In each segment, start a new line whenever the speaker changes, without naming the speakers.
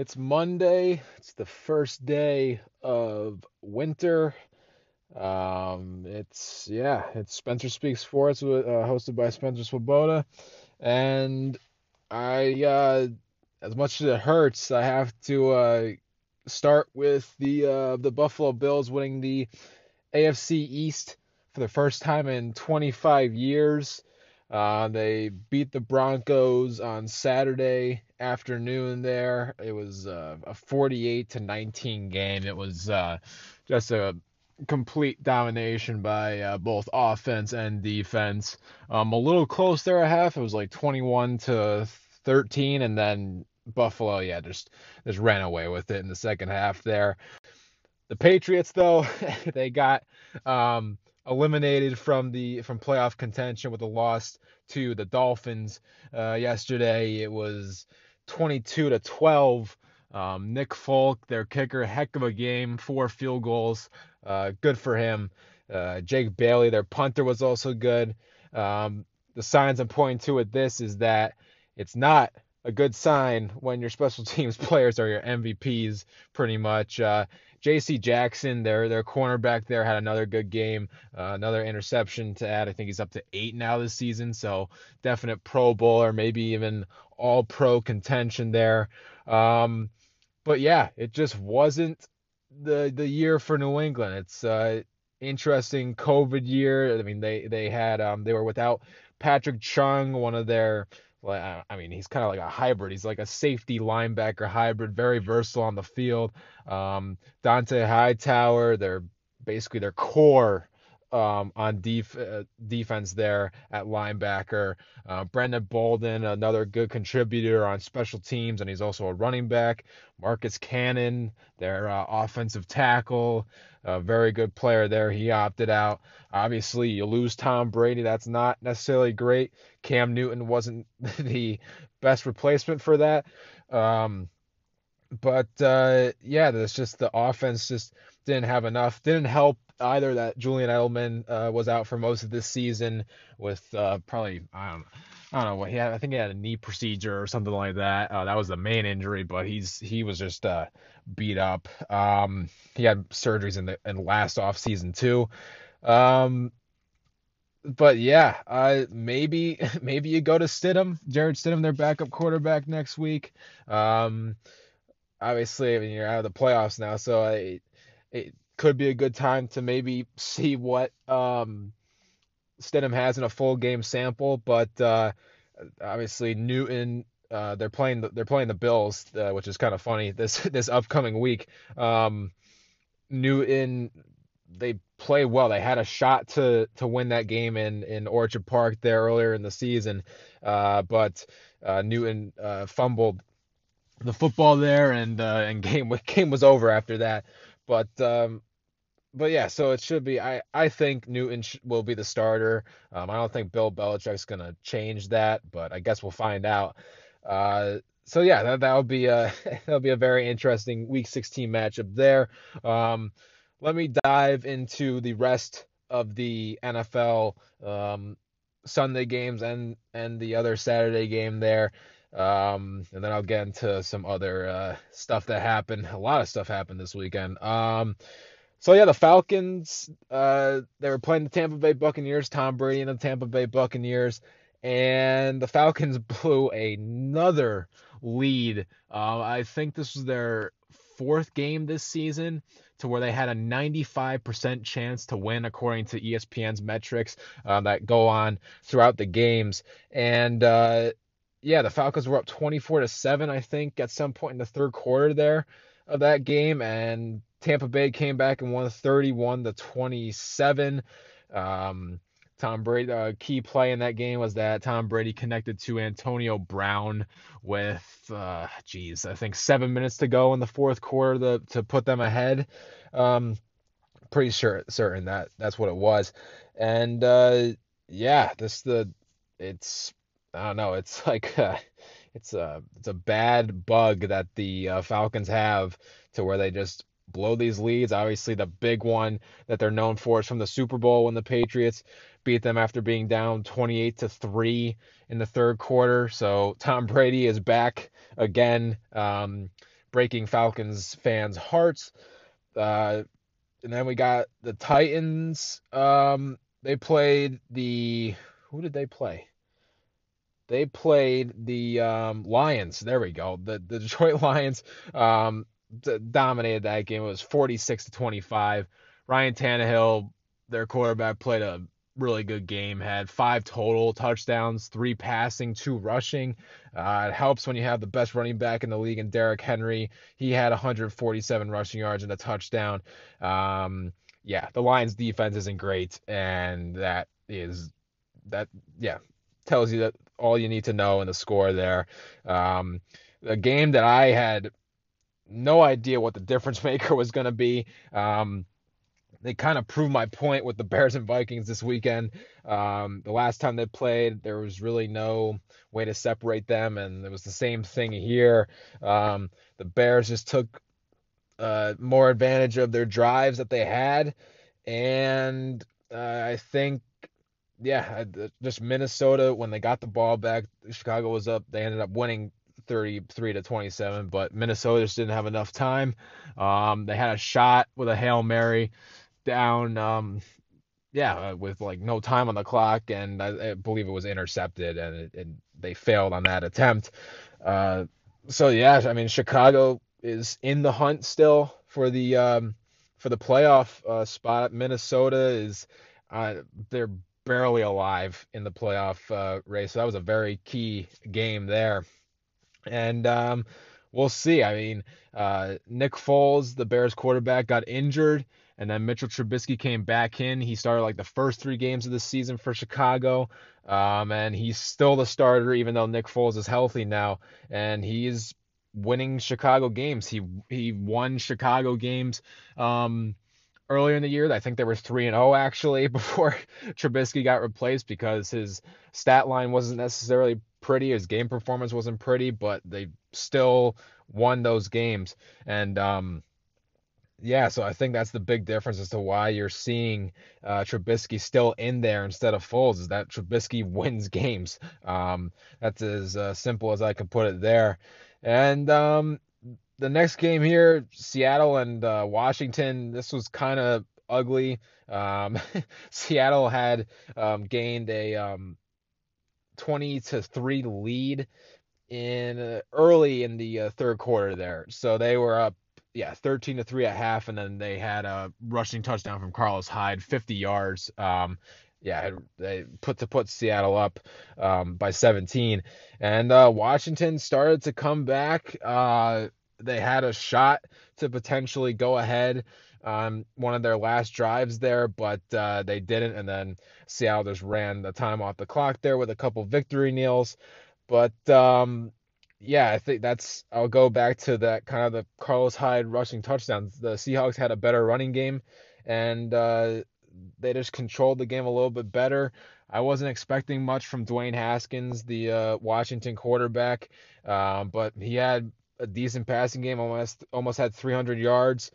It's Monday. It's the first day of winter. Um, it's yeah, it's Spencer Speaks Sports, uh, hosted by Spencer Swoboda, and I, uh, as much as it hurts, I have to uh, start with the uh, the Buffalo Bills winning the AFC East for the first time in 25 years. Uh, they beat the Broncos on Saturday afternoon. There, it was uh, a 48 to 19 game. It was uh, just a complete domination by uh, both offense and defense. Um, a little close there a half. It was like 21 to 13, and then Buffalo, yeah, just just ran away with it in the second half there. The Patriots, though, they got um, eliminated from the from playoff contention with a loss to the Dolphins uh, yesterday. It was 22 to 12. Um, Nick Folk, their kicker, heck of a game, four field goals, uh, good for him. Uh, Jake Bailey, their punter, was also good. Um, the signs I'm pointing to with this is that it's not a good sign when your special teams players are your MVPs, pretty much. Uh, J.C. Jackson, their their cornerback there, had another good game, uh, another interception to add. I think he's up to eight now this season, so definite Pro Bowl or maybe even All Pro contention there. Um, but yeah, it just wasn't the the year for New England. It's uh, interesting COVID year. I mean, they they had um, they were without Patrick Chung, one of their I mean, he's kind of like a hybrid. He's like a safety linebacker hybrid, very versatile on the field. Um, Dont'a Hightower, they're basically their core um, on def- uh, defense there at linebacker. Uh, Brandon Bolden, another good contributor on special teams, and he's also a running back. Marcus Cannon, their uh, offensive tackle, a very good player there. He opted out. Obviously, you lose Tom Brady. That's not necessarily great. Cam Newton wasn't the best replacement for that. Um, but uh, yeah, that's just the offense just didn't have enough. Didn't help either that Julian Edelman uh, was out for most of this season with uh, probably I don't know. I don't know what he had. I think he had a knee procedure or something like that. Uh, that was the main injury, but he's he was just uh, beat up. Um, he had surgeries in the in last off season too. Um, but yeah, uh, maybe maybe you go to Stidham, Jarrett Stidham, their backup quarterback next week. Um, obviously, I mean you're out of the playoffs now, so I, it could be a good time to maybe see what um, Stidham has in a full game sample. But uh, obviously Newton, uh, they're playing the, they're playing the Bills, uh, which is kind of funny this this upcoming week. Um, Newton they play well. They had a shot to to win that game in in Orchard Park there earlier in the season, uh, but uh, Newton uh, fumbled the football there, and and game game was over after that. But um, but yeah, so it should be. I I think Newton sh- will be the starter. Um, I don't think Bill Belichick's gonna change that, but I guess we'll find out. Uh, so yeah, that that'll be a that'll be a very interesting Week 16 matchup there. Um, let me dive into the rest of the NFL um, Sunday games and and the other Saturday game there. Um, and then I'll get into some other uh, stuff that happened. A lot of stuff happened this weekend. Um, so yeah, the Falcons, uh, they were playing the Tampa Bay Buccaneers, Tom Brady and the Tampa Bay Buccaneers, and the Falcons blew another lead. Uh, I think this was their fourth game this season to where they had a 95% chance to win according to ESPN's metrics uh, that go on throughout the games. And uh, yeah, the Falcons were up 24 to 7, I think, at some point in the third quarter there of that game, and Tampa Bay came back and won 31 to 27. Um, Tom Brady, uh, key play in that game was that Tom Brady connected to Antonio Brown with, uh, geez, I think seven minutes to go in the fourth quarter to, to put them ahead. Um, pretty sure, certain that that's what it was. And, uh, yeah, this, the, it's, I don't know, it's like, uh, it's a, it's a bad bug that the uh, Falcons have to where they just blow these leads. Obviously, the big one that they're known for is from the Super Bowl when the Patriots beat them after being down 28 to 3 in the third quarter. So Tom Brady is back again. Um, breaking Falcons fans' hearts. Uh, and then we got the Titans. Um, they played the who did they play? They played the um, Lions. There we go. The the Detroit Lions um, dominated that game. It was 46 to 25. Ryan Tannehill, their quarterback, played a really good game. Had five total touchdowns, three passing, two rushing. Uh, it helps when you have the best running back in the league in Derrick Henry. He had 147 rushing yards and a touchdown. Um, yeah, the Lions' defense isn't great, and that is that yeah tells you that all you need to know in the score there. Um, a game that I had no idea what the difference maker was going to be. Um, they kind of proved my point with the Bears and Vikings this weekend. Um, the last time they played, there was really no way to separate them, and it was the same thing here. Um, the Bears just took uh, more advantage of their drives that they had, and uh, I think, yeah, just Minnesota when they got the ball back, Chicago was up. They ended up winning 33 to 27, but Minnesota just didn't have enough time. Um, they had a shot with a hail mary down, um, yeah, uh, with like no time on the clock, and I, I believe it was intercepted, and, it, and, they failed on that attempt. Uh, so yeah, I mean Chicago is in the hunt still for the um, for the playoff uh, spot. Minnesota is uh, they're barely alive in the playoff uh, race. That was a very key game there, and um, we'll see. I mean, uh, Nick Foles, the Bears quarterback, got injured and then Mitchell Trubisky came back in. He started like the first three games of the season for Chicago. Um, and he's still the starter, even though Nick Foles is healthy now. And he's winning Chicago games. He he won Chicago games um, earlier in the year. I think there was three and zero oh, actually before Trubisky got replaced because his stat line wasn't necessarily pretty. His game performance wasn't pretty, but they still won those games. And um, yeah, so I think that's the big difference as to why you're seeing uh, Trubisky still in there instead of Foles is that Trubisky wins games. Um, that's as uh, simple as I can put it there. And um, the next game here, Seattle and uh, Washington. This was kind of ugly. Um, Seattle had um, gained a um, 20 to three lead in uh, early in the uh, third quarter there. So they were up yeah, 13 to 3 at half, and then they had a rushing touchdown from Carlos Hyde, 50 yards. Um, yeah, they put to put Seattle up um, by 17, and uh, Washington started to come back. They had a shot to potentially go ahead on one of their last drives there, but uh, they didn't, and then Seattle just ran the time off the clock there with a couple victory kneels. But um, yeah, I think that's. I'll go back to that kind of the Carlos Hyde rushing touchdowns. The Seahawks had a better running game, and uh, they just controlled the game a little bit better. I wasn't expecting much from Dwayne Haskins, the uh, Washington quarterback, um, but he had a decent passing game. Almost almost had 300 yards.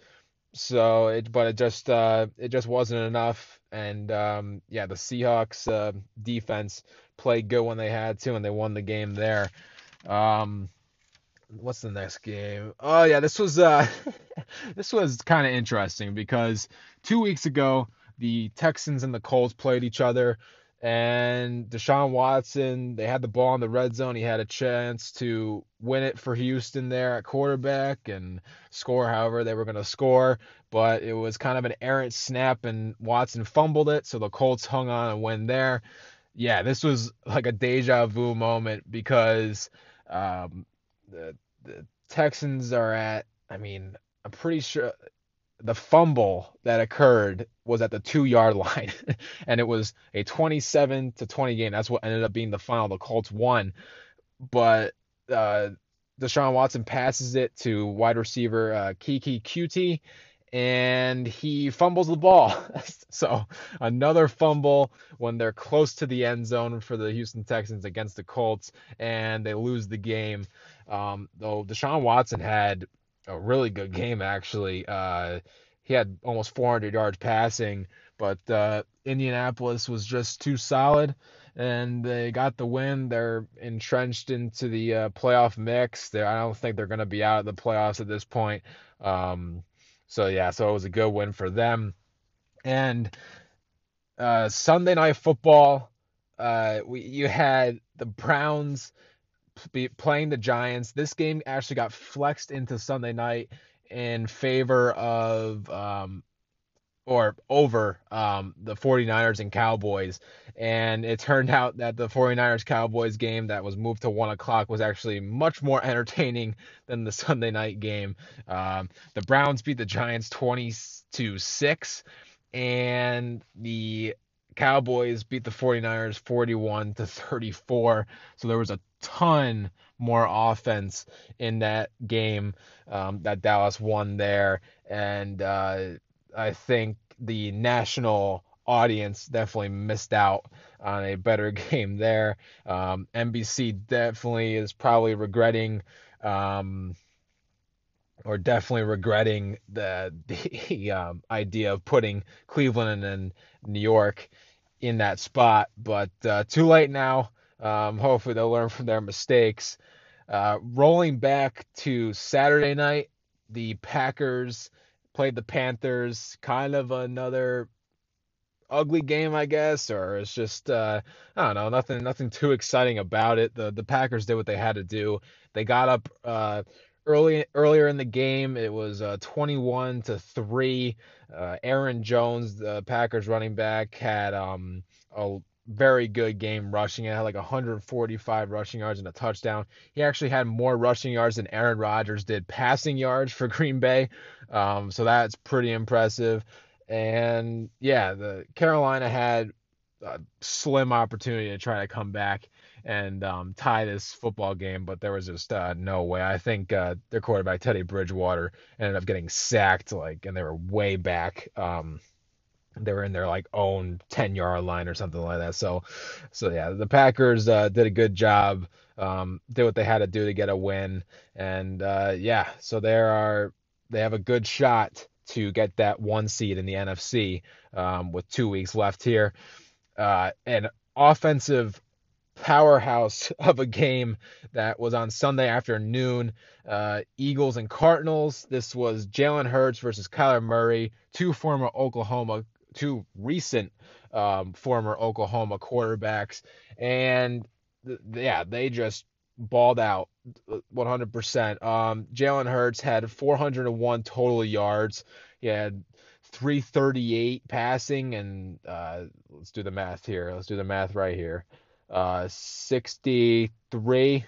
So it, but it just uh, it just wasn't enough. And um, yeah, the Seahawks uh, defense played good when they had to, and they won the game there. Um, what's the next game? Oh yeah, this was uh, this was kind of interesting because two weeks ago the Texans and the Colts played each other, and Deshaun Watson they had the ball in the red zone. He had a chance to win it for Houston there at quarterback and score however they were going to score, but it was kind of an errant snap and Watson fumbled it, so the Colts hung on and win there. Yeah, this was like a deja vu moment because um, the, the Texans are at, I mean, I'm pretty sure the fumble that occurred was at the two yard line, and it was a 27 to 20 game. That's what ended up being the final. The Colts won, but uh, Deshaun Watson passes it to wide receiver uh, Keke Coutee, and he fumbles the ball. so another fumble when they're close to the end zone for the Houston Texans against the Colts, and they lose the game. Um, though Deshaun Watson had a really good game actually. Uh, he had almost 400 yards passing, but uh, Indianapolis was just too solid, and they got the win. They're entrenched into the uh, playoff mix. They're, I don't think they're going to be out of the playoffs at this point. Um, so yeah, so it was a good win for them. And uh, Sunday night football, uh, we you had the Browns playing the Giants. This game actually got flexed into Sunday night in favor of um, or over um, the 49ers and Cowboys. And it turned out that the 49ers Cowboys game that was moved to 1 o'clock was actually much more entertaining than the Sunday night game. Um, the Browns beat the Giants 20 to 6, and the Cowboys beat the 49ers 41 to 34. So there was a ton more offense in that game um, that Dallas won there. And uh, I think the national audience definitely missed out on a better game there. Um, NBC definitely is probably regretting. Um, or definitely regretting the the um, idea of putting Cleveland and New York in that spot. But uh, too late now. Um, hopefully they'll learn from their mistakes. Uh, rolling back to Saturday night, the Packers played the Panthers. Kind of another ugly game, I guess, or it's just uh, I don't know, nothing nothing too exciting about it. The the Packers did what they had to do. They got up uh, early earlier in the game. It was uh, 21 to three. Uh, Aaron Jones, the Packers running back, had um, a very good game rushing. It had like 145 rushing yards and a touchdown. He actually had more rushing yards than Aaron Rodgers did passing yards for Green Bay. Um, so that's pretty impressive. And yeah, the Carolina had a slim opportunity to try to come back and um, tie this football game, but there was just uh, no way. I think uh, their quarterback Teddy Bridgewater ended up getting sacked, like, and they were way back. Um, they were in their like own 10 yard line or something like that. So, so yeah, the Packers uh, did a good job. Um, did what they had to do to get a win, and uh, yeah, so there are they have a good shot to get that one seed in the NFC um, with two weeks left here. Uh, an offensive powerhouse of a game that was on Sunday afternoon. Uh, Eagles and Cardinals. This was Jalen Hurts versus Kyler Murray, two former Oklahoma, two recent um, former Oklahoma quarterbacks, and th- yeah, they just balled out 100%. Um, Jalen Hurts had 401 total yards. He had 338 passing, and uh, let's do the math here. Let's do the math right here uh, 63.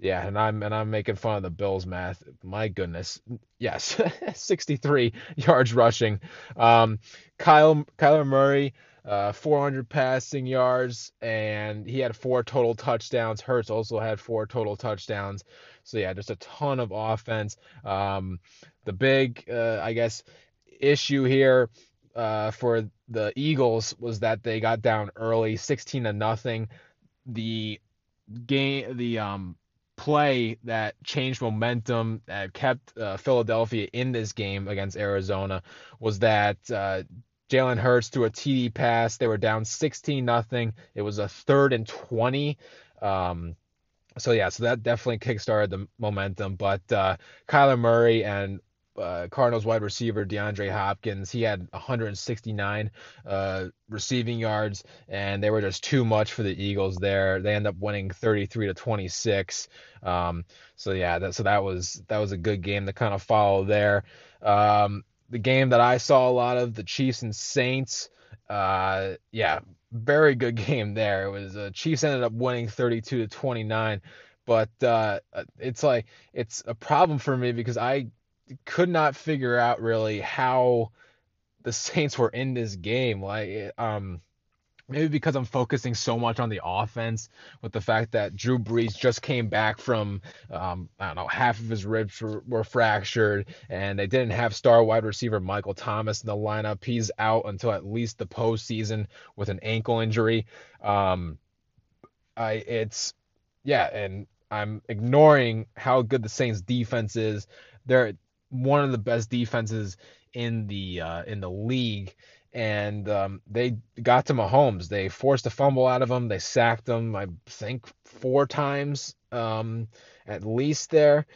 Yeah, and I'm and I'm making fun of the Bills math. My goodness, yes, 63 yards rushing. Um, Kyle Kyler Murray, uh, 400 passing yards, and he had four total touchdowns. Hurts also had four total touchdowns. So yeah, just a ton of offense. Um, the big, uh, I guess, issue here uh, for the Eagles was that they got down early, 16 to nothing. The game, the um, play that changed momentum that kept uh, Philadelphia in this game against Arizona was that uh, Jalen Hurts threw a TD pass. They were down 16 nothing. It was a third and 20. Um, so yeah, so that definitely kickstarted the momentum. But uh, Kyler Murray and uh, Cardinals wide receiver DeAndre Hopkins. He had 169 uh, receiving yards, and they were just too much for the Eagles there. They end up winning 33 to 26. Um, so yeah, that, so that was that was a good game to kind of follow there. Um, the game that I saw a lot of, the Chiefs and Saints. Uh, yeah, very good game there. It was uh, Chiefs ended up winning 32 to 29 but uh, it's like it's a problem for me because I could not figure out really how the Saints were in this game. Like, um, maybe because I'm focusing so much on the offense with the fact that Drew Brees just came back from, um, I don't know, half of his ribs were, were, fractured, and they didn't have star wide receiver Michael Thomas in the lineup. He's out until at least the postseason with an ankle injury. Um, I, it's, yeah, and I'm ignoring how good the Saints defense is. They're one of the best defenses in the uh, in the league, and um, they got to Mahomes. They forced a fumble out of him. They sacked him, I think, four times um, at least there.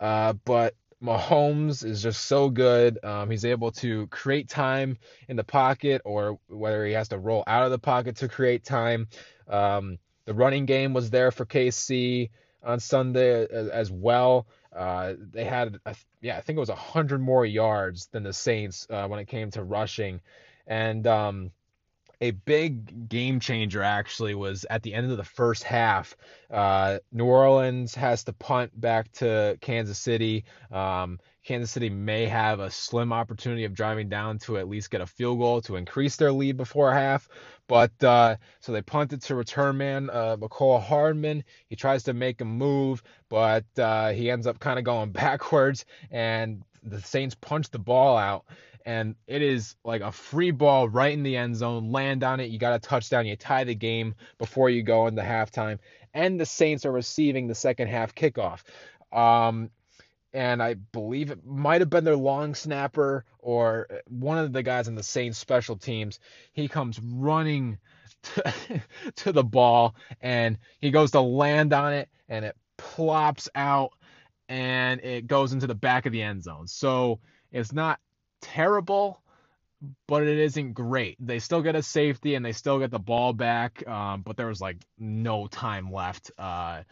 Uh, but Mahomes is just so good. Um, he's able to create time in the pocket, or whether he has to roll out of the pocket to create time. Um, the running game was there for KC on Sunday as well. Uh, they had, yeah, I think it was 100 more yards than the Saints uh, when it came to rushing. And um, a big game changer actually was at the end of the first half. Uh, New Orleans has to punt back to Kansas City. Um, Kansas City may have a slim opportunity of driving down to at least get a field goal to increase their lead before half. But uh, so they punted to return man uh, Mecole Hardman. He tries to make a move, but uh, he ends up kind of going backwards, and the Saints punch the ball out and it is like a free ball right in the end zone. Land on it, you got a touchdown, you tie the game before you go into halftime, and the Saints are receiving the second half kickoff. Um, and I believe it might have been their long snapper or one of the guys in the Saints special teams. He comes running to, to the ball and he goes to land on it and it plops out and it goes into the back of the end zone. So it's not terrible, but it isn't great. They still get a safety and they still get the ball back, um, but there was like no time left uh,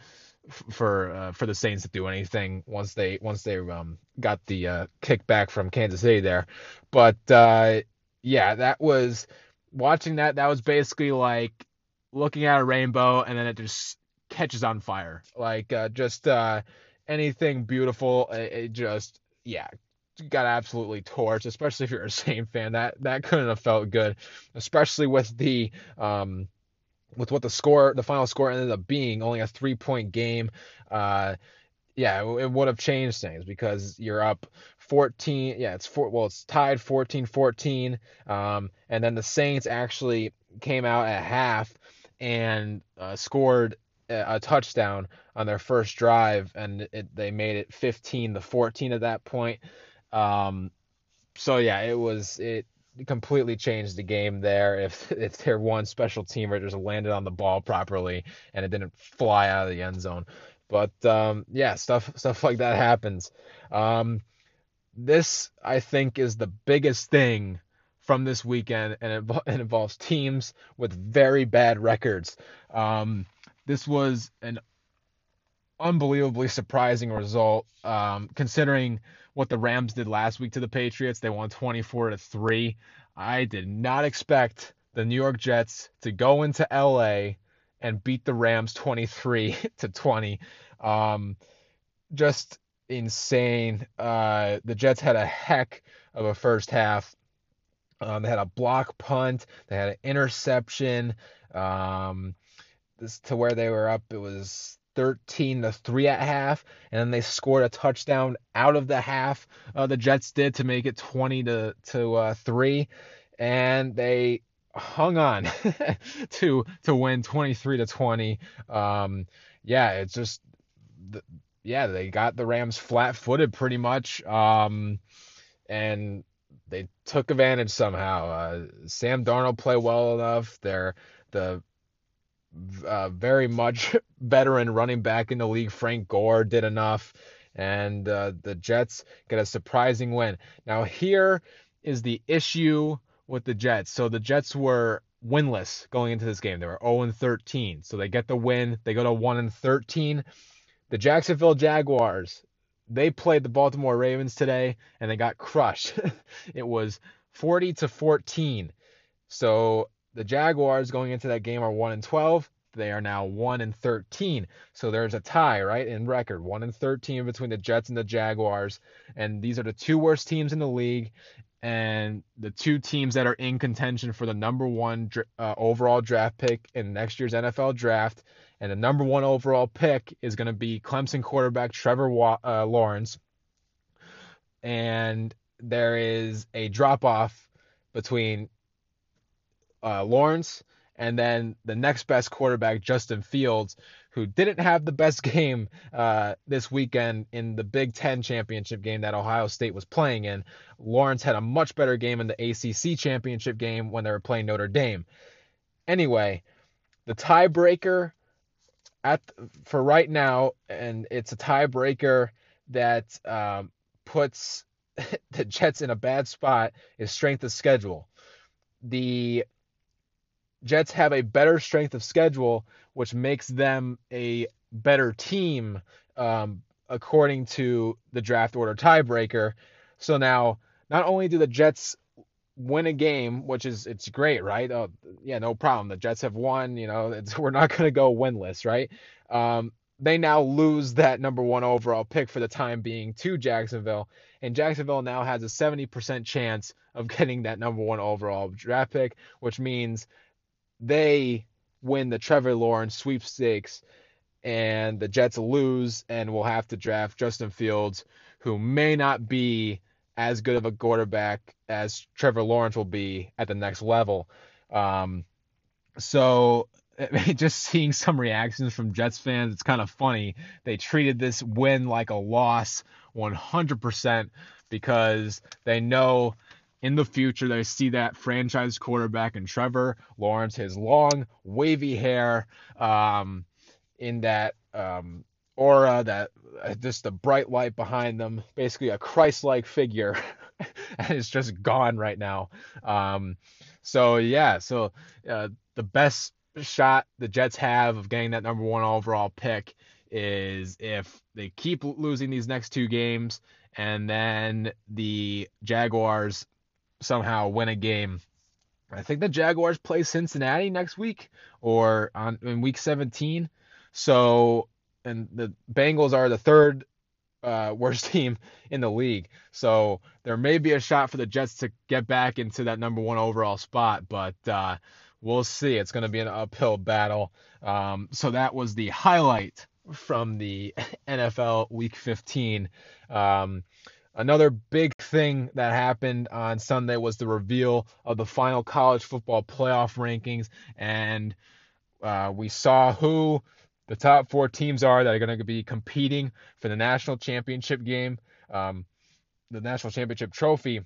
for uh, for the Saints to do anything once they once they um, got the uh, kickback from Kansas City there. But uh, yeah, that was watching that. That was basically like looking at a rainbow and then it just catches on fire. Like uh, just uh, anything beautiful. It, it just yeah got absolutely torched, especially if you're a Saint fan. That that couldn't have felt good, especially with the um with what the score, the final score ended up being, only a three point game. Uh, yeah, it, it would have changed things because you're up 14. Yeah, it's four. Well, it's tied 14-14. Um, and then the Saints actually came out at half and uh, scored a touchdown on their first drive, and it, they made it 15 to 14 at that point. Um, so yeah, it was it completely changed the game there if if their one special teamer just landed on the ball properly and it didn't fly out of the end zone. But um, yeah, stuff stuff like that happens. Um, this I think is the biggest thing from this weekend, and it, it involves teams with very bad records. Um, this was an unbelievably surprising result, um, considering what the Rams did last week to the Patriots. They won 24 to 3. I did not expect the New York Jets to go into LA and beat the Rams 23 to 20. Um, just insane. Uh, the Jets had a heck of a first half. Um, they had a block punt. They had an interception. Um, this to where they were up. It was 13 to 3 at half and then they scored a touchdown out of the half uh, the Jets did to make it 20 to to uh, 3 and they hung on to to win 23 to 20 um, yeah it's just yeah they got the Rams flat-footed pretty much um, and they took advantage somehow. Uh, Sam Darnold played well enough. They're the uh, very much veteran running back in the league. Frank Gore did enough, and uh, the Jets get a surprising win. Now, here is the issue with the Jets. So the Jets were winless going into this game. They were 0 13. So they get the win. They go to 1 13. The Jacksonville Jaguars, they played the Baltimore Ravens today and they got crushed. it was 40 to 14. So the Jaguars going into that game are 1 and 12. They are now 1 and 13. So there's a tie, right, in record 1 and 13 between the Jets and the Jaguars. And these are the two worst teams in the league and the two teams that are in contention for the number one uh, overall draft pick in next year's NFL draft. And the number one overall pick is going to be Clemson quarterback Trevor Wa- uh, Lawrence. And there is a drop off between uh, Lawrence And then the next best quarterback, Justin Fields, who didn't have the best game uh, this weekend in the Big Ten championship game that Ohio State was playing in. Lawrence had a much better game in the ACC championship game when they were playing Notre Dame. Anyway, the tiebreaker at for right now, and it's a tiebreaker that um, puts the Jets in a bad spot is strength of schedule. The Jets have a better strength of schedule, which makes them a better team um, according to the draft order tiebreaker. So now, not only do the Jets win a game, which is it's great, right? Oh, yeah, no problem. The Jets have won. You know, we're not going to go winless, right? Um, they now lose that number one overall pick for the time being to Jacksonville, and Jacksonville now has a 70% chance of getting that number one overall draft pick, which means they win the Trevor Lawrence sweepstakes, and the Jets lose, and will have to draft Justin Fields, who may not be as good of a quarterback as Trevor Lawrence will be at the next level. Um, so just seeing some reactions from Jets fans, it's kind of funny. They treated this win like a loss 100% because they know in the future they see that franchise quarterback in Trevor Lawrence, his long, wavy hair, um, in that um, aura, that uh, just the bright light behind them, basically a Christ-like figure, and it's just gone right now. Um, so yeah, so uh, the best shot the Jets have of getting that number one overall pick is if they keep losing these next two games and then the Jaguars somehow win a game. I think the Jaguars play Cincinnati next week or on in week 17. So and the Bengals are the third uh, worst team in the league. So there may be a shot for the Jets to get back into that number one overall spot, but uh, we'll see. It's going to be an uphill battle. Um, so that was the highlight from the NFL Week 15. Um, another big thing that happened on Sunday was the reveal of the final college football playoff rankings, and uh, we saw who the top four teams are that are going to be competing for the national championship game, um, the national championship trophy.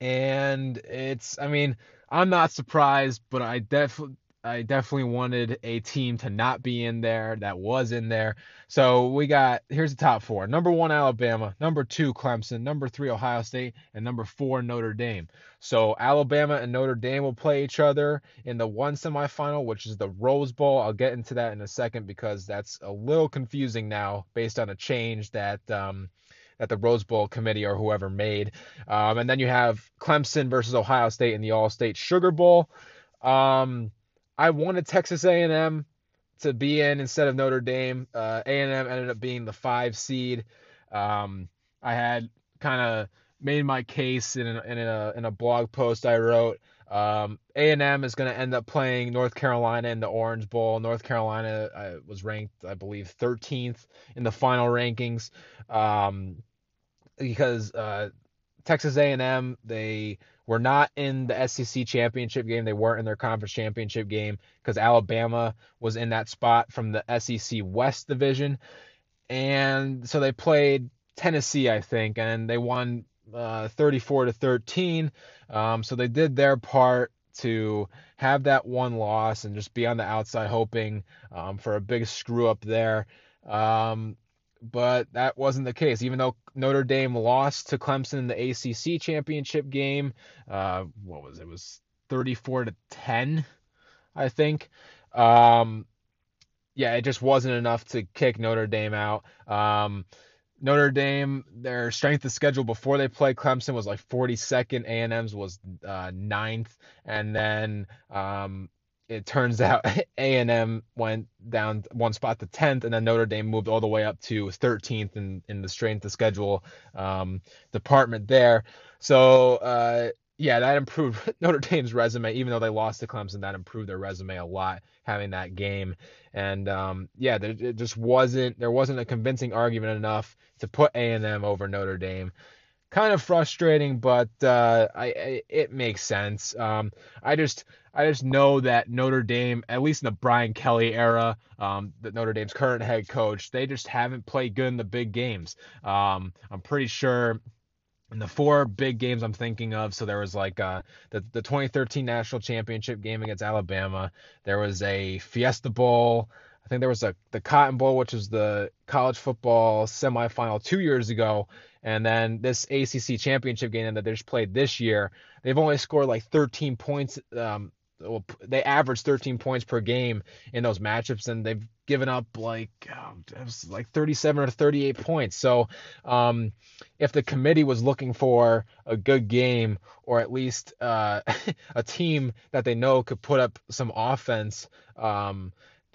And it's, I mean, I'm not surprised, but I definitely I definitely wanted a team to not be in there that was in there. So we got here's the top four: number one Alabama, number two Clemson, number three Ohio State, and number four Notre Dame. So Alabama and Notre Dame will play each other in the one semifinal, which is the Rose Bowl. I'll get into that in a second because that's a little confusing now based on a change that. Um, that the Rose Bowl committee or whoever made. Um, and then you have Clemson versus Ohio State in the Allstate Sugar Bowl. Um, I wanted Texas A&M to be in instead of Notre Dame. Uh, A&M ended up being the five seed. Um, I had kind of made my case in, a, in a in a blog post I wrote. Um, A&M is going to end up playing North Carolina in the Orange Bowl. North Carolina uh, was ranked, I believe, 13th in the final rankings. Um, because uh, Texas A&M they were not in the SEC championship game. They weren't in their conference championship game because Alabama was in that spot from the SEC West division, and so they played Tennessee, I think, and they won uh, 34 to 13. Um, so they did their part to have that one loss and just be on the outside hoping um, for a big screw up there. Um, but that wasn't the case. Even though Notre Dame lost to Clemson in the ACC championship game, uh, what was it? it? Was 34 to 10, I think. Um, yeah, it just wasn't enough to kick Notre Dame out. Um, Notre Dame, their strength of schedule before they played Clemson was like 42nd. A&M's was uh, ninth, and then um, it turns out A&M went down one spot to 10th, and then Notre Dame moved all the way up to 13th in, in the strength of schedule um, department there. So, uh, yeah, that improved Notre Dame's resume, even though they lost to Clemson. That improved their resume a lot having that game. And um, yeah, there it just wasn't there wasn't a convincing argument enough to put A&M over Notre Dame. Kind of frustrating, but uh, I, I, it makes sense. Um, I just I just know that Notre Dame, at least in the Brian Kelly era, um, that Notre Dame's current head coach, they just haven't played good in the big games. Um, I'm pretty sure in the four big games I'm thinking of, so there was like uh, the the 2013 national championship game against Alabama. There was a Fiesta Bowl. I think there was a the Cotton Bowl, which was the college football semifinal two years ago, and then this ACC championship game that they just played this year. They've only scored like 13 points. Um, well, they averaged 13 points per game in those matchups, and they've given up like um, like 37 or 38 points. So, um, if the committee was looking for a good game or at least uh, a team that they know could put up some offense, um,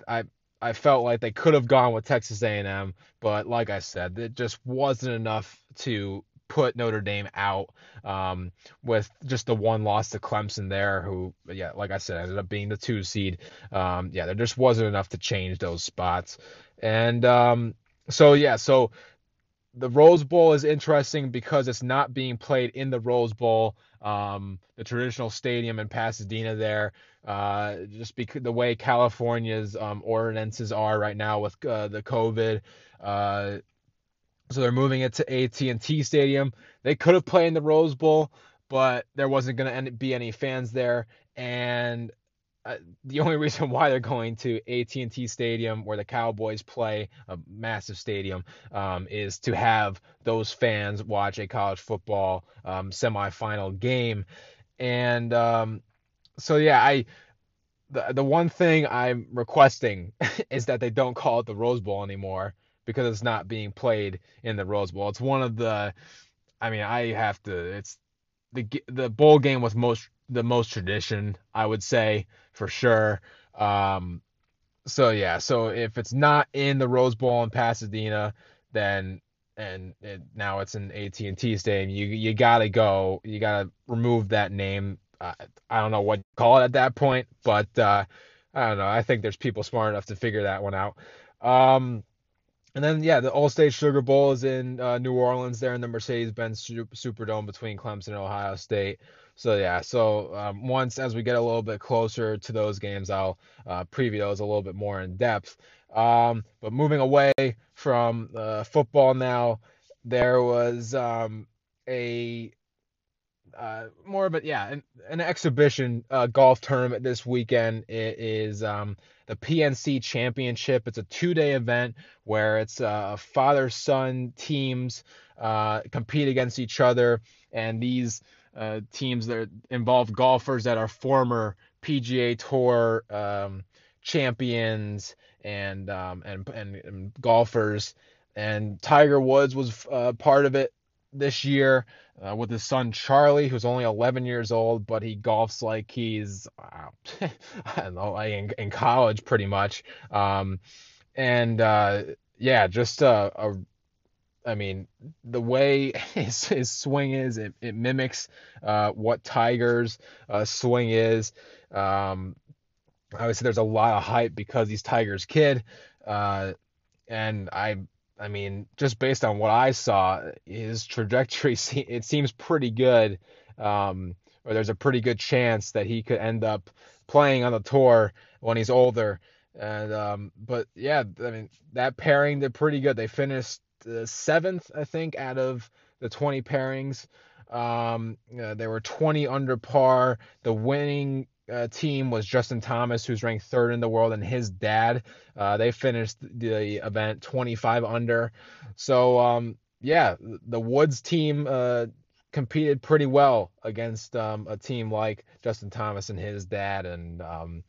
I I felt like they could have gone with Texas A&M, but like I said, it just wasn't enough to put Notre Dame out um, with just the one loss to Clemson there, who, yeah, like I said, ended up being the two seed. Um, yeah, there just wasn't enough to change those spots. And um, so, yeah, so the Rose Bowl is interesting because it's not being played in the Rose Bowl, um, the traditional stadium in Pasadena there. Uh, just because the way California's um, ordinances are right now with uh, the COVID, uh, so they're moving it to AT&T Stadium. They could have played in the Rose Bowl, but there wasn't going to be any fans there, and the only reason why they're going to AT&T Stadium, where the Cowboys play, a massive stadium, um, is to have those fans watch a college football um, semifinal game. And um, so, yeah, I the the one thing I'm requesting is that they don't call it the Rose Bowl anymore because it's not being played in the Rose Bowl. It's one of the, I mean, I have to. It's the the bowl game with most the most tradition, I would say for sure. Um, so yeah, so if it's not in the Rose Bowl in Pasadena, then and it, now it's in AT&T Stadium, you you gotta go, you gotta remove that name. Uh, I don't know what call it at that point, but uh, I don't know. I think there's people smart enough to figure that one out. Um, and then yeah, the Allstate Sugar Bowl is in uh, New Orleans, there in the Mercedes-Benz Superdome between Clemson and Ohio State. So yeah, so um, once as we get a little bit closer to those games, I'll uh, preview those a little bit more in depth. Um, but moving away from uh, football now, there was um, a uh, more of a yeah an, an exhibition uh, golf tournament this weekend. It is um, the PNC Championship. It's a two-day event where it's uh, father-son teams uh, compete against each other, and these uh, teams that involve golfers that are former PGA Tour um, champions and, um, and, and and golfers. And Tiger Woods was uh, part of it this year uh, with his son Charlie, who's only 11 years old, but he golfs like he's uh, I don't know, like in, in college pretty much. Um, and uh, yeah, just a, a I mean, the way his, his swing is, it, it mimics uh, what Tiger's uh, swing is. Um, obviously, there's a lot of hype because he's Tiger's kid, uh, and I, I mean, just based on what I saw, his trajectory it seems pretty good. Um, or there's a pretty good chance that he could end up playing on the tour when he's older. And um, but yeah, I mean that pairing did pretty good. They finished the seventh, I think, out of the 20 pairings. Um, uh, they were 20 under par. The winning uh, team was Justin Thomas, who's ranked third in the world, and his dad. Uh, they finished the event 25 under. So, um, yeah, the Woods team uh, competed pretty well against um, a team like Justin Thomas and his dad, and um,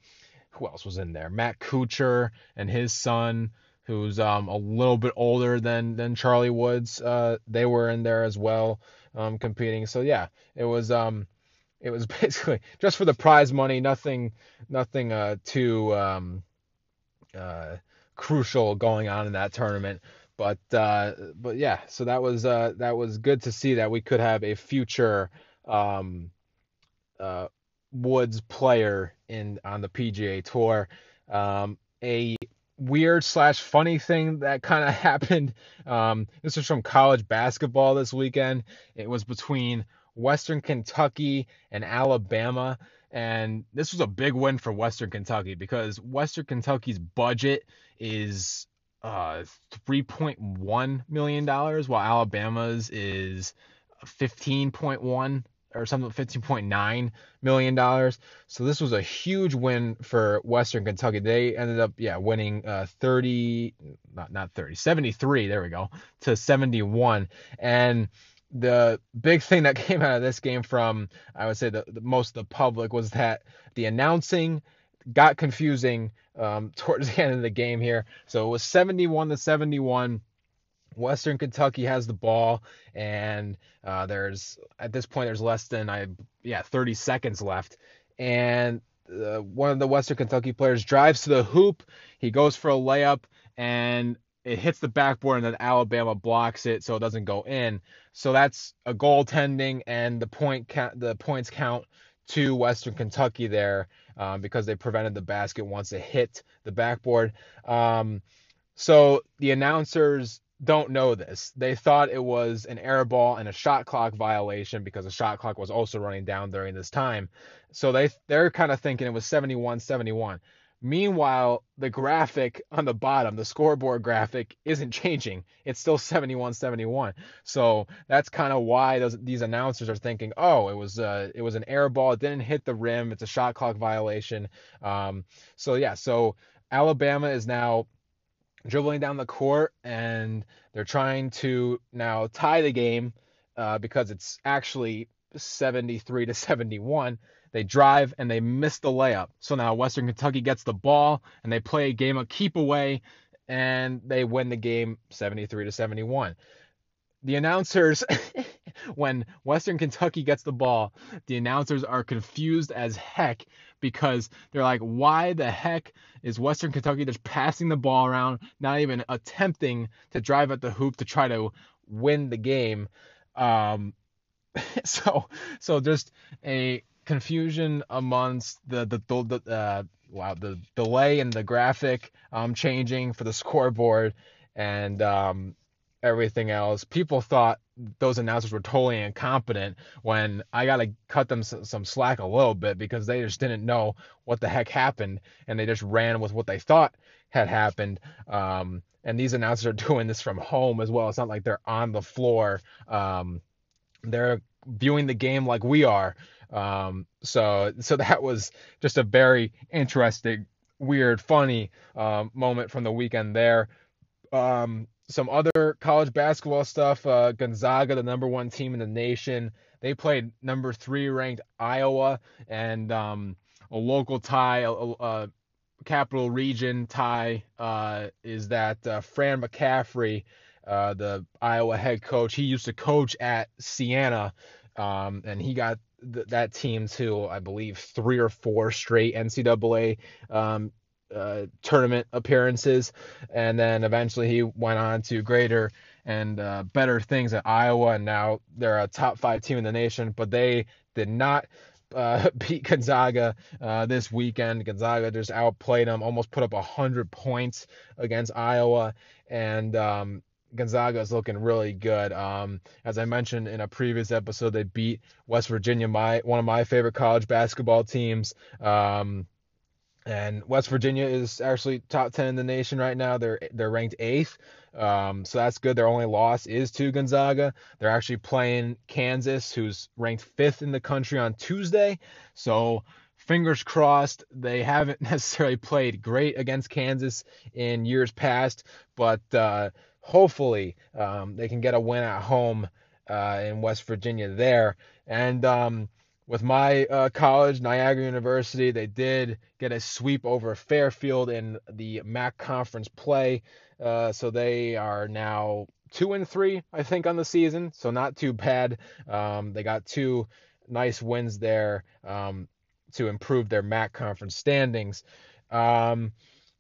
who else was in there? Matt Kuchar and his son who's um, a little bit older than than Charlie Woods. Uh, they were in there as well, um, competing. So yeah, it was um, it was basically just for the prize money, nothing nothing uh, too um, uh, crucial going on in that tournament. But uh, but yeah, so that was uh, that was good to see that we could have a future um, uh, Woods player in on the PGA Tour. Um, a weird slash funny thing that kind of happened. Um, this was from college basketball this weekend. It was between Western Kentucky and Alabama. And this was a big win for Western Kentucky because Western Kentucky's budget is uh, $3.1 million, while Alabama's is 15.1 or something 15.9 million dollars. So this was a huge win for Western Kentucky. They ended up yeah winning uh, 30 not not 30 73 there we go to 71 and the big thing that came out of this game from I would say the, the most of the public was that the announcing got confusing um, towards the end of the game here. So it was 71 to 71. Western Kentucky has the ball, and uh, there's at this point there's less than I yeah 30 seconds left, and uh, one of the Western Kentucky players drives to the hoop. He goes for a layup, and it hits the backboard, and then Alabama blocks it, so it doesn't go in. So that's a goaltending, and the point count, the points count to Western Kentucky there um, because they prevented the basket once it hit the backboard. Um, so the announcers don't know this. They thought it was an air ball and a shot clock violation because the shot clock was also running down during this time. So they they're kind of thinking it was 71-71. Meanwhile, the graphic on the bottom, the scoreboard graphic, isn't changing. It's still 71 71. So that's kind of why those, these announcers are thinking, oh, it was uh, it was an air ball. It didn't hit the rim. It's a shot clock violation. Um, so yeah, so Alabama is now dribbling down the court and they're trying to now tie the game uh, because it's actually 73 to 71. They drive and they miss the layup. So now Western Kentucky gets the ball and they play a game of keep away and they win the game 73 to 71. The announcers, when Western Kentucky gets the ball, the announcers are confused as heck because they're like, why the heck is Western Kentucky just passing the ball around, not even attempting to drive at the hoop to try to win the game? Um, so, so just a confusion amongst the the, the, the uh, wow the delay in the graphic um, changing for the scoreboard and um, everything else. People thought those announcers were totally incompetent when I got to cut them some slack a little bit because they just didn't know what the heck happened and they just ran with what they thought had happened. Um, and these announcers are doing this from home as well. It's not like they're on the floor. Um, they're viewing the game like we are. Um, so so that was just a very interesting, weird, funny um, moment from the weekend there. Um, some other college basketball stuff. Uh, Gonzaga, the number one team in the nation, they played number three ranked Iowa, and um, a local tie, a, a, capital region tie, uh, is that uh, Fran McCaffery, uh, the Iowa head coach. He used to coach at Siena, um, and he got th- that team to I believe three or four straight NCAA um, uh, tournament appearances, and then eventually he went on to greater and uh, better things at Iowa, and now they're a top five team in the nation. But they did not uh, beat Gonzaga uh, this weekend. Gonzaga just outplayed them, almost put up a 100 points against Iowa, and um, Gonzaga is looking really good. Um, as I mentioned in a previous episode, they beat West Virginia, my one of my favorite college basketball teams. Um, and West Virginia is actually top 10 in the nation right now. They're they're ranked eighth, um, so that's good. Their only loss is to Gonzaga. They're actually playing Kansas, who's ranked fifth in the country on Tuesday. So fingers crossed. They haven't necessarily played great against Kansas in years past, but uh, hopefully um, they can get a win at home uh, in West Virginia there. And um, with my uh, college, Niagara University, they did get a sweep over Fairfield in the MAAC conference play. Uh, so they are now two and three, I think, on the season. So not too bad. Um, they got two nice wins there um, to improve their MAAC conference standings. Um,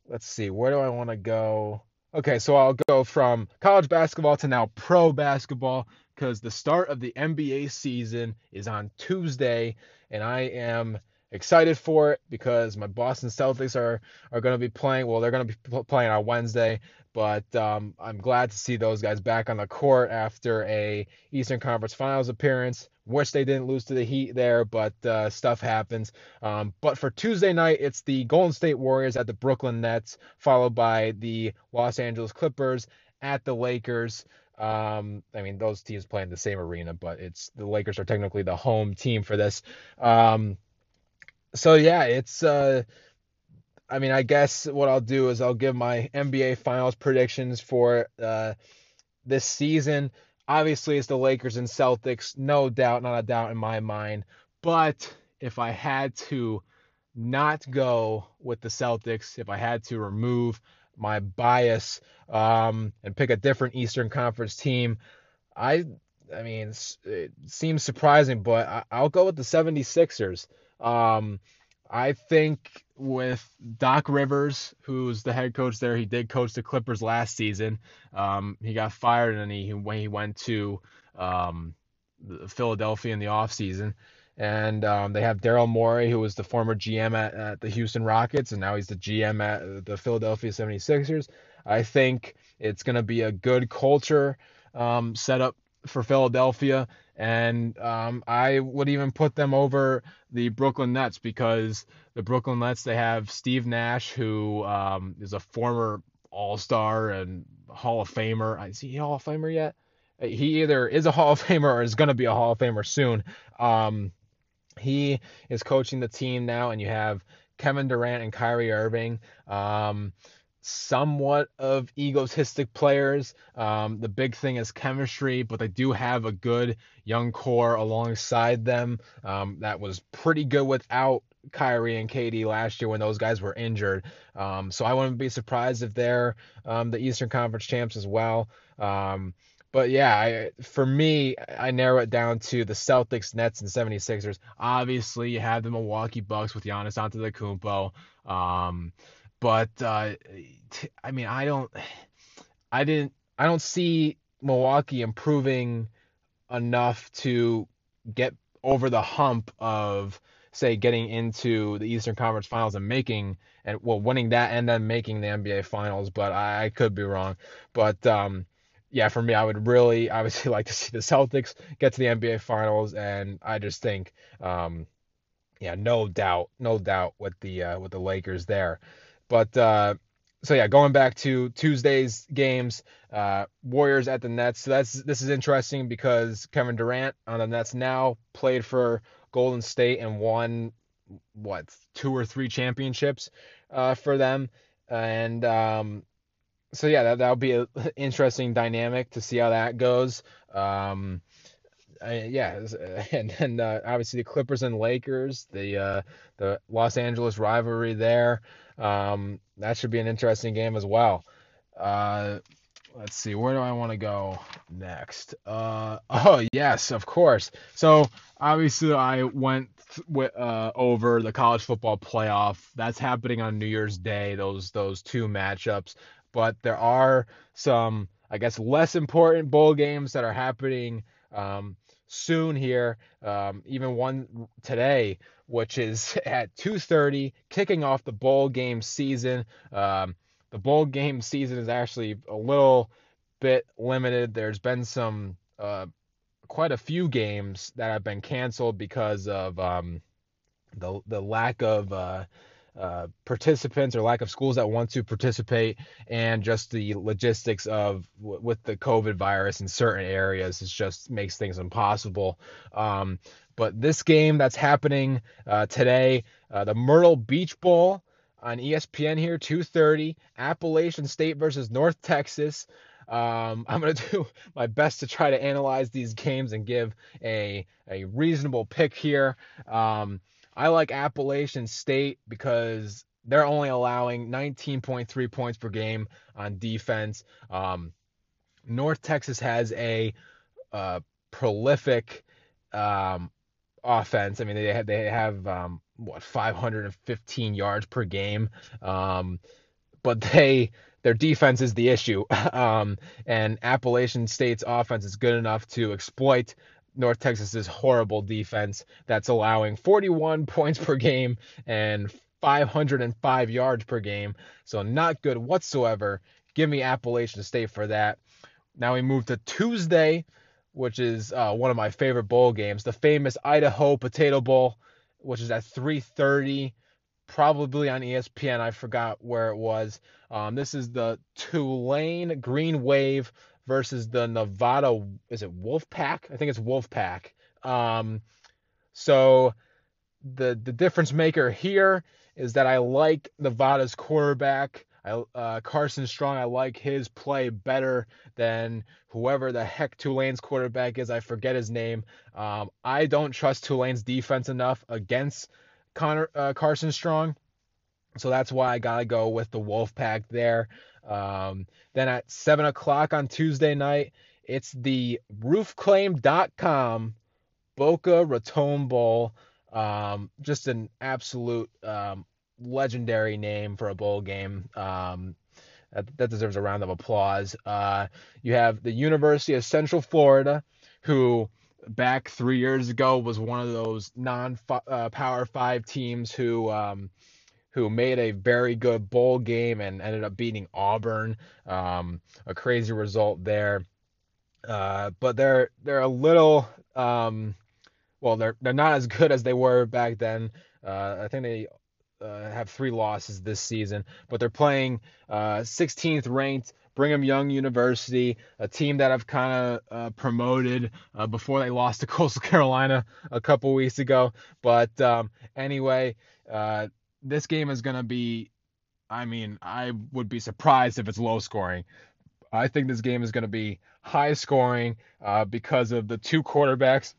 let's see, where do I want to go? Okay, so I'll go from college basketball to now pro basketball because the start of the NBA season is on Tuesday, and I am excited for it because my Boston Celtics are are going to be playing. Well, they're going to be playing on Wednesday, but um, I'm glad to see those guys back on the court after a Eastern Conference Finals appearance. Wish they didn't lose to the Heat there, but uh, stuff happens. Um, but for Tuesday night, it's the Golden State Warriors at the Brooklyn Nets, followed by the Los Angeles Clippers at the Lakers. Um, I mean, those teams play in the same arena, but it's the Lakers are technically the home team for this. Um, so yeah, it's uh, I mean, I guess what I'll do is I'll give my NBA Finals predictions for uh, this season. Obviously, it's the Lakers and Celtics, no doubt, not a doubt in my mind. But if I had to not go with the Celtics, if I had to remove my bias um, and pick a different Eastern Conference team, I, I mean, it seems surprising, but I, will go with the 76ers. Um, I think with Doc Rivers, who's the head coach there, he did coach the Clippers last season. Um, he got fired and he when he went to um, Philadelphia in the offseason. And um, they have Daryl Morey, who was the former GM at, at, the Houston Rockets, and now he's the GM at the Philadelphia 76ers. I think it's going to be a good culture um, set up for Philadelphia and um, I would even put them over the Brooklyn Nets because the Brooklyn Nets they have Steve Nash, who um, is a former All Star and Hall of Famer. Is he Hall of Famer yet? He either is a Hall of Famer or is going to be a Hall of Famer soon. Um, he is coaching the team now, and you have Kevin Durant and Kyrie Irving. Um, somewhat of egotistic players. Um, the big thing is chemistry, but they do have a good young core alongside them um, that was pretty good without Kyrie and KD last year when those guys were injured. Um, so I wouldn't be surprised if they're um, the Eastern Conference champs as well. But yeah, I, for me, I narrow it down to the Celtics, Nets, and 76ers. Obviously, you have the Milwaukee Bucks with Giannis Antetokounmpo. Um, but uh, I mean, I don't, I didn't, I don't see Milwaukee improving enough to get over the hump of say getting into the Eastern Conference Finals and making and well winning that and then making the NBA Finals, but I, I could be wrong. But um, yeah, for me, I would really obviously like to see the Celtics get to the NBA Finals, and I just think um, yeah, no doubt, no doubt with the uh, with the Lakers there. But uh, so yeah, going back to Tuesday's games, uh, Warriors at the Nets. So that's this is interesting because Kevin Durant on the Nets now played for Golden State and won what two or three championships uh, for them, and um, so yeah, that that'll be an interesting dynamic to see how that goes. Um, yeah, and then uh, obviously the Clippers and Lakers, the uh, the Los Angeles rivalry there. Um, that should be an interesting game as well. Uh, let's see, where do I want to go next? Uh, oh yes, of course. So obviously I went th- uh, over the college football playoff. That's happening on New Year's Day. Those those two matchups, but there are some, I guess, less important bowl games that are happening. Um, soon here, um, even one today, which is at 2:30, kicking off the bowl game season. Um, the bowl game season is actually a little bit limited. There's been some uh, quite a few games that have been canceled because of um, the the lack of uh, uh, participants or lack of schools that want to participate, and just the logistics of w- with the COVID virus in certain areas, it just makes things impossible. Um, but this game that's happening uh, today, uh, the Myrtle Beach Bowl on ESPN here, 2:30, Appalachian State versus North Texas. Um, I'm gonna do my best to try to analyze these games and give a a reasonable pick here. Um, I like Appalachian State because they're only allowing 19.3 points per game on defense. Um, North Texas has a uh, prolific um, offense. I mean, they have they have um, what 515 yards per game, um, but they their defense is the issue. Um, and Appalachian State's offense is good enough to exploit North Texas's horrible defense that's allowing 41 points per game and 505 yards per game. So not good whatsoever. Give me Appalachian State for that. Now we move to Tuesday, which is uh, one of my favorite bowl games, the famous Idaho Potato Bowl, which is at 3:30, probably on ESPN. I forgot where it was. Um, this is the Tulane Green Wave versus the Nevada. Is it Wolfpack? I think it's Wolfpack. Um, so the the difference maker here is that I like Nevada's quarterback. I, uh, Carson Strong, I like his play better than whoever the heck Tulane's quarterback is. I forget his name. Um, I don't trust Tulane's defense enough against Connor uh, Carson Strong, so that's why I gotta go with the Wolfpack there. Um, then at seven o'clock on Tuesday night, it's the RoofClaim.com Boca Raton Bowl. Um, just an absolute um, legendary name for a bowl game. Um, that, that, deserves a round of applause. Uh, you have the University of Central Florida, who back three years ago was one of those non-power uh, five teams who um, who made a very good bowl game and ended up beating Auburn. Um, a crazy result there. Uh, but they're they're a little um, well they're they're not as good as they were back then. Uh, I think they uh, have three losses this season, but they're playing uh, 16th ranked Brigham Young University, a team that I've kind of uh, promoted uh, before they lost to Coastal Carolina a couple weeks ago. But um, anyway, uh, this game is going to be, I mean, I would be surprised if it's low scoring. I think this game is going to be high scoring uh, because of the two quarterbacks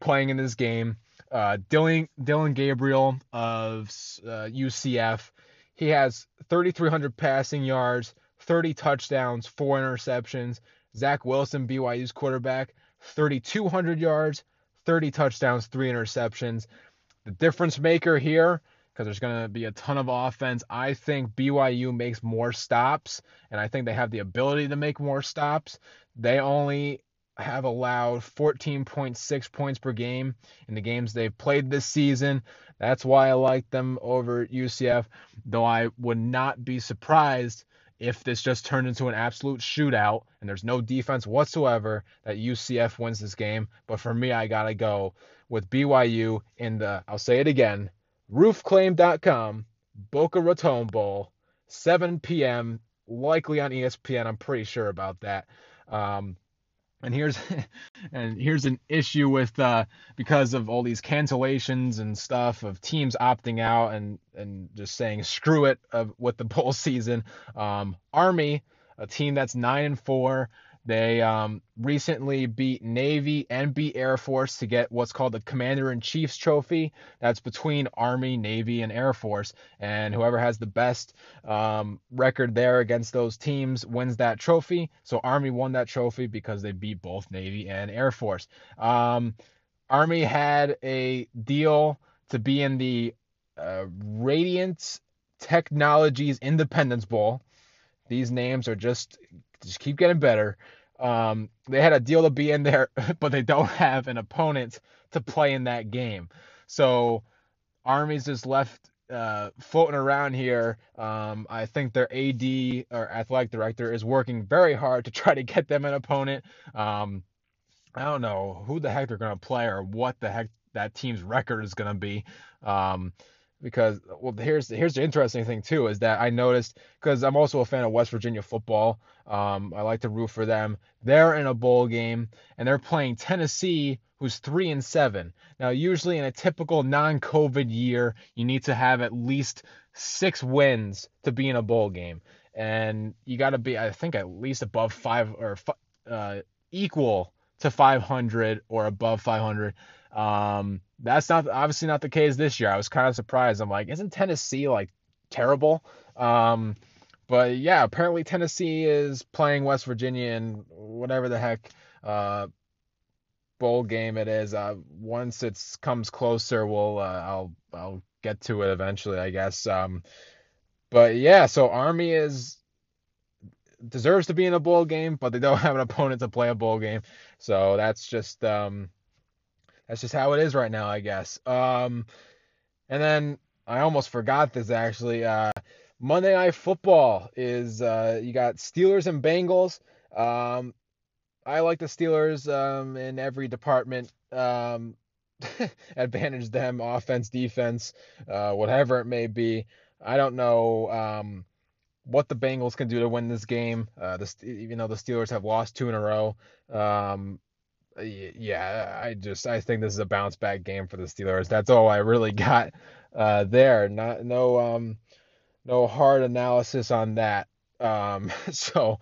playing in this game. Uh, Dillon, Dillon Gabriel of uh, UCF, he has 3,300 passing yards, 30 touchdowns, four interceptions. Zach Wilson, BYU's quarterback, 3,200 yards, 30 touchdowns, three interceptions. The difference maker here, because there's going to be a ton of offense, I think BYU makes more stops, and I think they have the ability to make more stops. They only have allowed 14.6 points per game in the games they've played this season. That's why I like them over UCF, though I would not be surprised if this just turned into an absolute shootout and there's no defense whatsoever that UCF wins this game. But for me, I got to go with BYU in the, I'll say it again, roofclaim.com, Boca Raton Bowl, 7 p.m., likely on ESPN. I'm pretty sure about that. Um, and here's and here's an issue with uh, because of all these cancellations and stuff of teams opting out and and just saying screw it of, with the bowl season. Um, Army, a team that's nine and four, they um, recently beat Navy and beat Air Force to get what's called the Commander in Chief's Trophy. That's between Army, Navy, and Air Force. And whoever has the best um, record there against those teams wins that trophy. So Army won that trophy because they beat both Navy and Air Force. Um, Army had a deal to be in the uh, Radiance Technologies Independence Bowl. These names are just just keep getting better. Um, they had a deal to be in there, but they don't have an opponent to play in that game. So Army's just left uh, floating around here. Um, I think their AD or athletic director is working very hard to try to get them an opponent. Um, I don't know who the heck they're going to play or what the heck that team's record is going to be. Um, because well here's here's the interesting thing too is that I noticed because I'm also a fan of West Virginia football. Um, I like to root for them. They're in a bowl game and they're playing Tennessee, who's three and seven. Now usually in a typical non-COVID year, you need to have at least six wins to be in a bowl game, and you got to be I think at least above five or uh, equal to 500 or above 500. Um, that's not obviously not the case this year. I was kind of surprised. I'm like, isn't Tennessee like terrible? Um, but yeah, apparently Tennessee is playing West Virginia in whatever the heck uh, bowl game it is. Uh, once it comes closer, we'll uh, I'll I'll get to it eventually, I guess. Um, but yeah, so Army is deserves to be in a bowl game, but they don't have an opponent to play a bowl game. So that's just um, that's just how it is right now, I guess. Um, and then I almost forgot this actually. Uh, Monday Night Football is uh, you got Steelers and Bengals. Um, I like the Steelers um, in every department. Um, advantage them, offense, defense, uh, whatever it may be. I don't know um, what the Bengals can do to win this game. Uh, the, even though the Steelers have lost two in a row. Um, yeah, I just I think this is a bounce back game for the Steelers. That's all I really got uh, there. Not no um no hard analysis on that. Um, so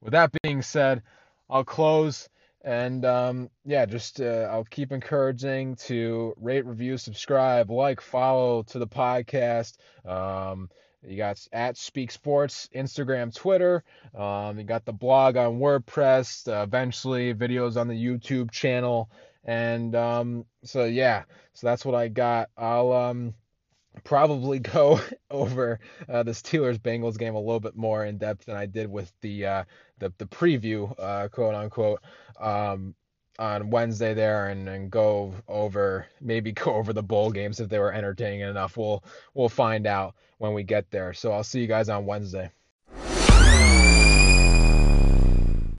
with that being said, I'll close and um, yeah, just uh, I'll keep encouraging to rate, review, subscribe, like, follow to the podcast. Um, you got at Speak Sports, Instagram, Twitter. Um, you got the blog on WordPress. Uh, eventually, videos on the YouTube channel. And um, so yeah, so that's what I got. I'll um, probably go over uh, the Steelers Bengals game a little bit more in depth than I did with the uh, the, the preview, uh, quote unquote, um, on Wednesday there, and, and go over maybe go over the bowl games if they were entertaining enough. We'll we'll find out when we get there. So I'll see you guys on Wednesday.